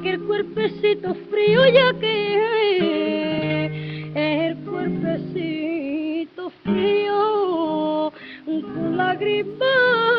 aquel cuerpecito frío ya que el cuerpecito frío con lágrimas